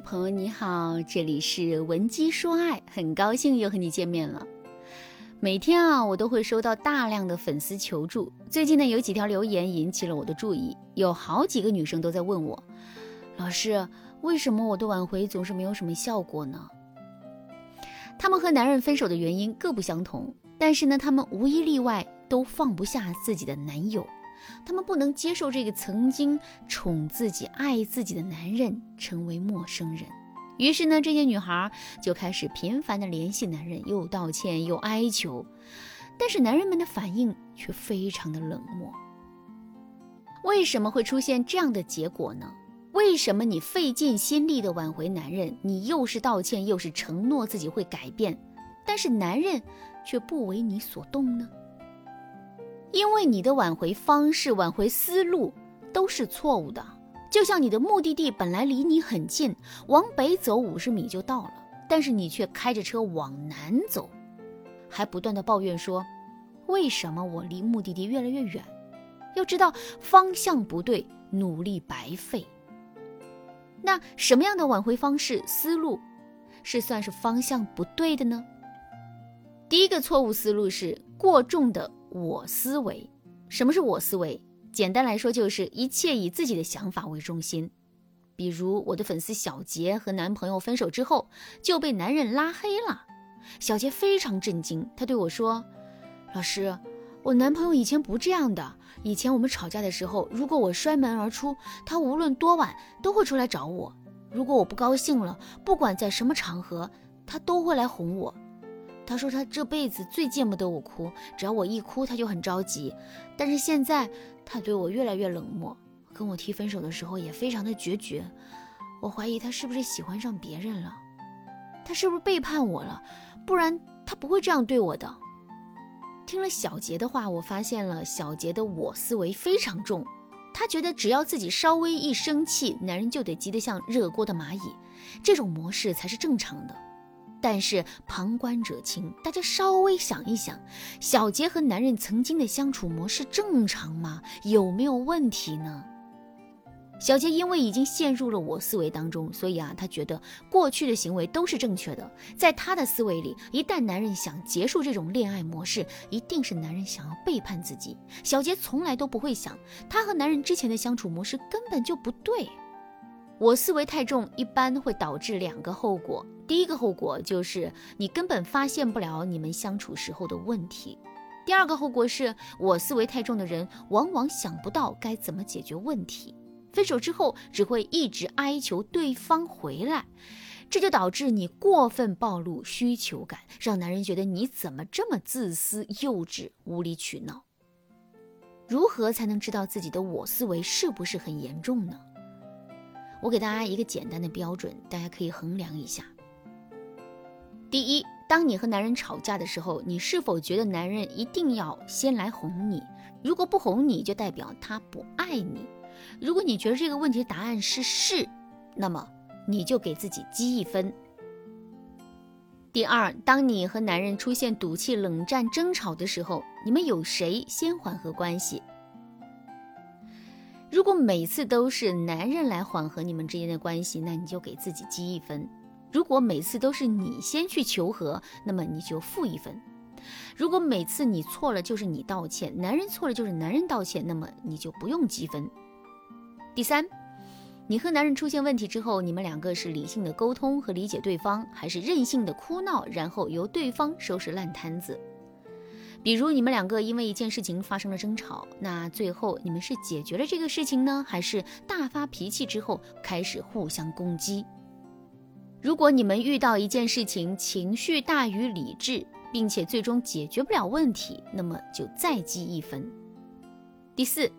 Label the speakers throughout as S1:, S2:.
S1: 朋友你好，这里是文姬说爱，很高兴又和你见面了。每天啊，我都会收到大量的粉丝求助。最近呢，有几条留言引起了我的注意，有好几个女生都在问我，老师，为什么我的挽回总是没有什么效果呢？她们和男人分手的原因各不相同，但是呢，她们无一例外都放不下自己的男友。他们不能接受这个曾经宠自己、爱自己的男人成为陌生人，于是呢，这些女孩就开始频繁的联系男人，又道歉又哀求，但是男人们的反应却非常的冷漠。为什么会出现这样的结果呢？为什么你费尽心力的挽回男人，你又是道歉又是承诺自己会改变，但是男人却不为你所动呢？因为你的挽回方式、挽回思路都是错误的，就像你的目的地本来离你很近，往北走五十米就到了，但是你却开着车往南走，还不断的抱怨说：“为什么我离目的地越来越远？”要知道方向不对，努力白费。那什么样的挽回方式、思路是算是方向不对的呢？第一个错误思路是过重的。我思维，什么是我思维？简单来说，就是一切以自己的想法为中心。比如我的粉丝小杰和男朋友分手之后就被男人拉黑了，小杰非常震惊，他对我说：“老师，我男朋友以前不这样的。以前我们吵架的时候，如果我摔门而出，他无论多晚都会出来找我。如果我不高兴了，不管在什么场合，他都会来哄我。”他说他这辈子最见不得我哭，只要我一哭他就很着急。但是现在他对我越来越冷漠，跟我提分手的时候也非常的决绝。我怀疑他是不是喜欢上别人了？他是不是背叛我了？不然他不会这样对我的。听了小杰的话，我发现了小杰的我思维非常重。他觉得只要自己稍微一生气，男人就得急得像热锅的蚂蚁，这种模式才是正常的。但是旁观者清，大家稍微想一想，小杰和男人曾经的相处模式正常吗？有没有问题呢？小杰因为已经陷入了我思维当中，所以啊，他觉得过去的行为都是正确的。在他的思维里，一旦男人想结束这种恋爱模式，一定是男人想要背叛自己。小杰从来都不会想，他和男人之前的相处模式根本就不对。我思维太重，一般会导致两个后果。第一个后果就是你根本发现不了你们相处时候的问题。第二个后果是我思维太重的人，往往想不到该怎么解决问题。分手之后只会一直哀求对方回来，这就导致你过分暴露需求感，让男人觉得你怎么这么自私、幼稚、无理取闹。如何才能知道自己的我思维是不是很严重呢？我给大家一个简单的标准，大家可以衡量一下。第一，当你和男人吵架的时候，你是否觉得男人一定要先来哄你？如果不哄你，就代表他不爱你。如果你觉得这个问题答案是是，那么你就给自己积一分。第二，当你和男人出现赌气、冷战、争吵的时候，你们有谁先缓和关系？如果每次都是男人来缓和你们之间的关系，那你就给自己积一分；如果每次都是你先去求和，那么你就负一分；如果每次你错了就是你道歉，男人错了就是男人道歉，那么你就不用积分。第三，你和男人出现问题之后，你们两个是理性的沟通和理解对方，还是任性的哭闹，然后由对方收拾烂摊子？比如你们两个因为一件事情发生了争吵，那最后你们是解决了这个事情呢，还是大发脾气之后开始互相攻击？如果你们遇到一件事情情绪大于理智，并且最终解决不了问题，那么就再积一分。第四，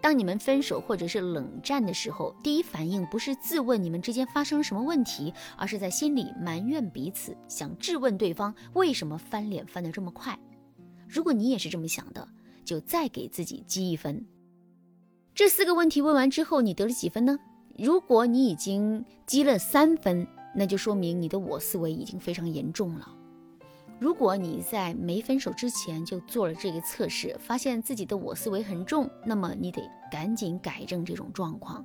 S1: 当你们分手或者是冷战的时候，第一反应不是自问你们之间发生了什么问题，而是在心里埋怨彼此，想质问对方为什么翻脸翻得这么快。如果你也是这么想的，就再给自己积一分。这四个问题问完之后，你得了几分呢？如果你已经积了三分，那就说明你的我思维已经非常严重了。如果你在没分手之前就做了这个测试，发现自己的我思维很重，那么你得赶紧改正这种状况。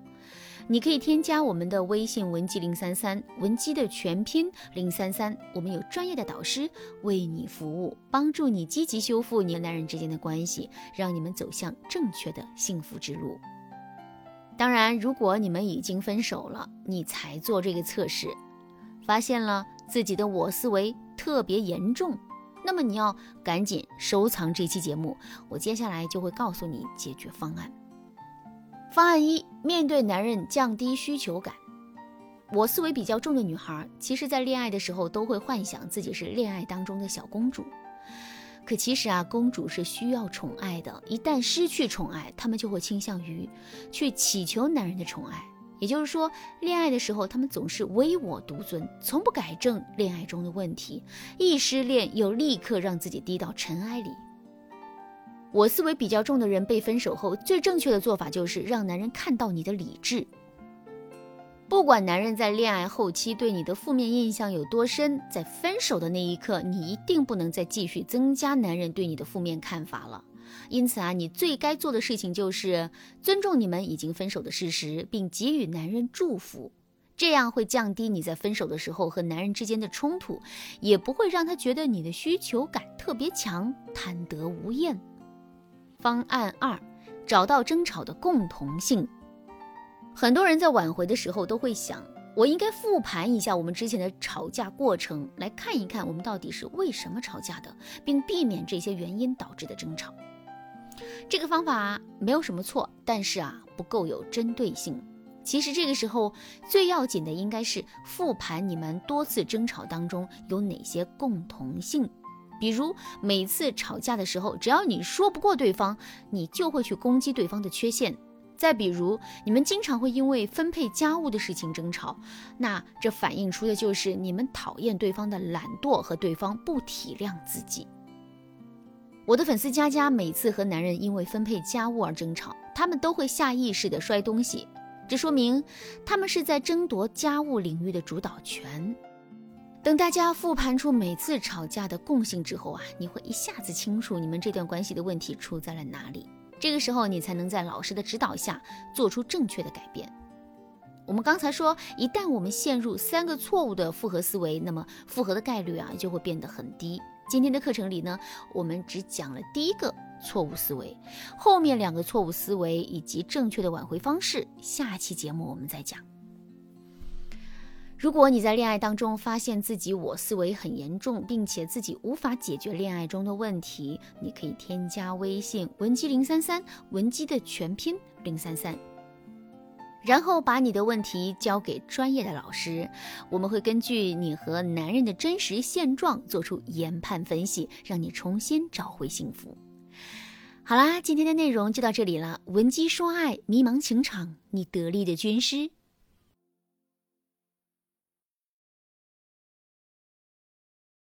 S1: 你可以添加我们的微信文姬零三三，文姬的全拼零三三，我们有专业的导师为你服务，帮助你积极修复你和男人之间的关系，让你们走向正确的幸福之路。当然，如果你们已经分手了，你才做这个测试，发现了自己的我思维。特别严重，那么你要赶紧收藏这期节目，我接下来就会告诉你解决方案。方案一：面对男人降低需求感。我思维比较重的女孩，其实在恋爱的时候都会幻想自己是恋爱当中的小公主。可其实啊，公主是需要宠爱的，一旦失去宠爱，她们就会倾向于去祈求男人的宠爱。也就是说，恋爱的时候，他们总是唯我独尊，从不改正恋爱中的问题，一失恋又立刻让自己低到尘埃里。我思维比较重的人被分手后，最正确的做法就是让男人看到你的理智。不管男人在恋爱后期对你的负面印象有多深，在分手的那一刻，你一定不能再继续增加男人对你的负面看法了。因此啊，你最该做的事情就是尊重你们已经分手的事实，并给予男人祝福，这样会降低你在分手的时候和男人之间的冲突，也不会让他觉得你的需求感特别强，贪得无厌。方案二，找到争吵的共同性。很多人在挽回的时候都会想，我应该复盘一下我们之前的吵架过程，来看一看我们到底是为什么吵架的，并避免这些原因导致的争吵。这个方法没有什么错，但是啊不够有针对性。其实这个时候最要紧的应该是复盘你们多次争吵当中有哪些共同性。比如每次吵架的时候，只要你说不过对方，你就会去攻击对方的缺陷。再比如你们经常会因为分配家务的事情争吵，那这反映出的就是你们讨厌对方的懒惰和对方不体谅自己。我的粉丝佳佳每次和男人因为分配家务而争吵，他们都会下意识地摔东西，这说明他们是在争夺家务领域的主导权。等大家复盘出每次吵架的共性之后啊，你会一下子清楚你们这段关系的问题出在了哪里。这个时候，你才能在老师的指导下做出正确的改变。我们刚才说，一旦我们陷入三个错误的复合思维，那么复合的概率啊就会变得很低。今天的课程里呢，我们只讲了第一个错误思维，后面两个错误思维以及正确的挽回方式，下期节目我们再讲。如果你在恋爱当中发现自己我思维很严重，并且自己无法解决恋爱中的问题，你可以添加微信文姬零三三，文姬的全拼零三三。然后把你的问题交给专业的老师，我们会根据你和男人的真实现状做出研判分析，让你重新找回幸福。好啦，今天的内容就到这里了。闻鸡说爱，迷茫情场，你得力的军师。